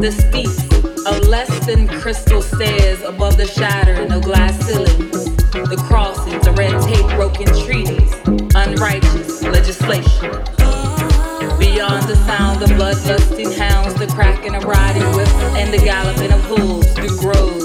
the steeps of less than crystal stairs above the shattering of glass ceilings, the crossings of red tape broken treaties, unrighteous legislation. Beyond the sound of bloodlusting hounds, the cracking of riding whips, and the galloping of hooves through groves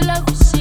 I love you.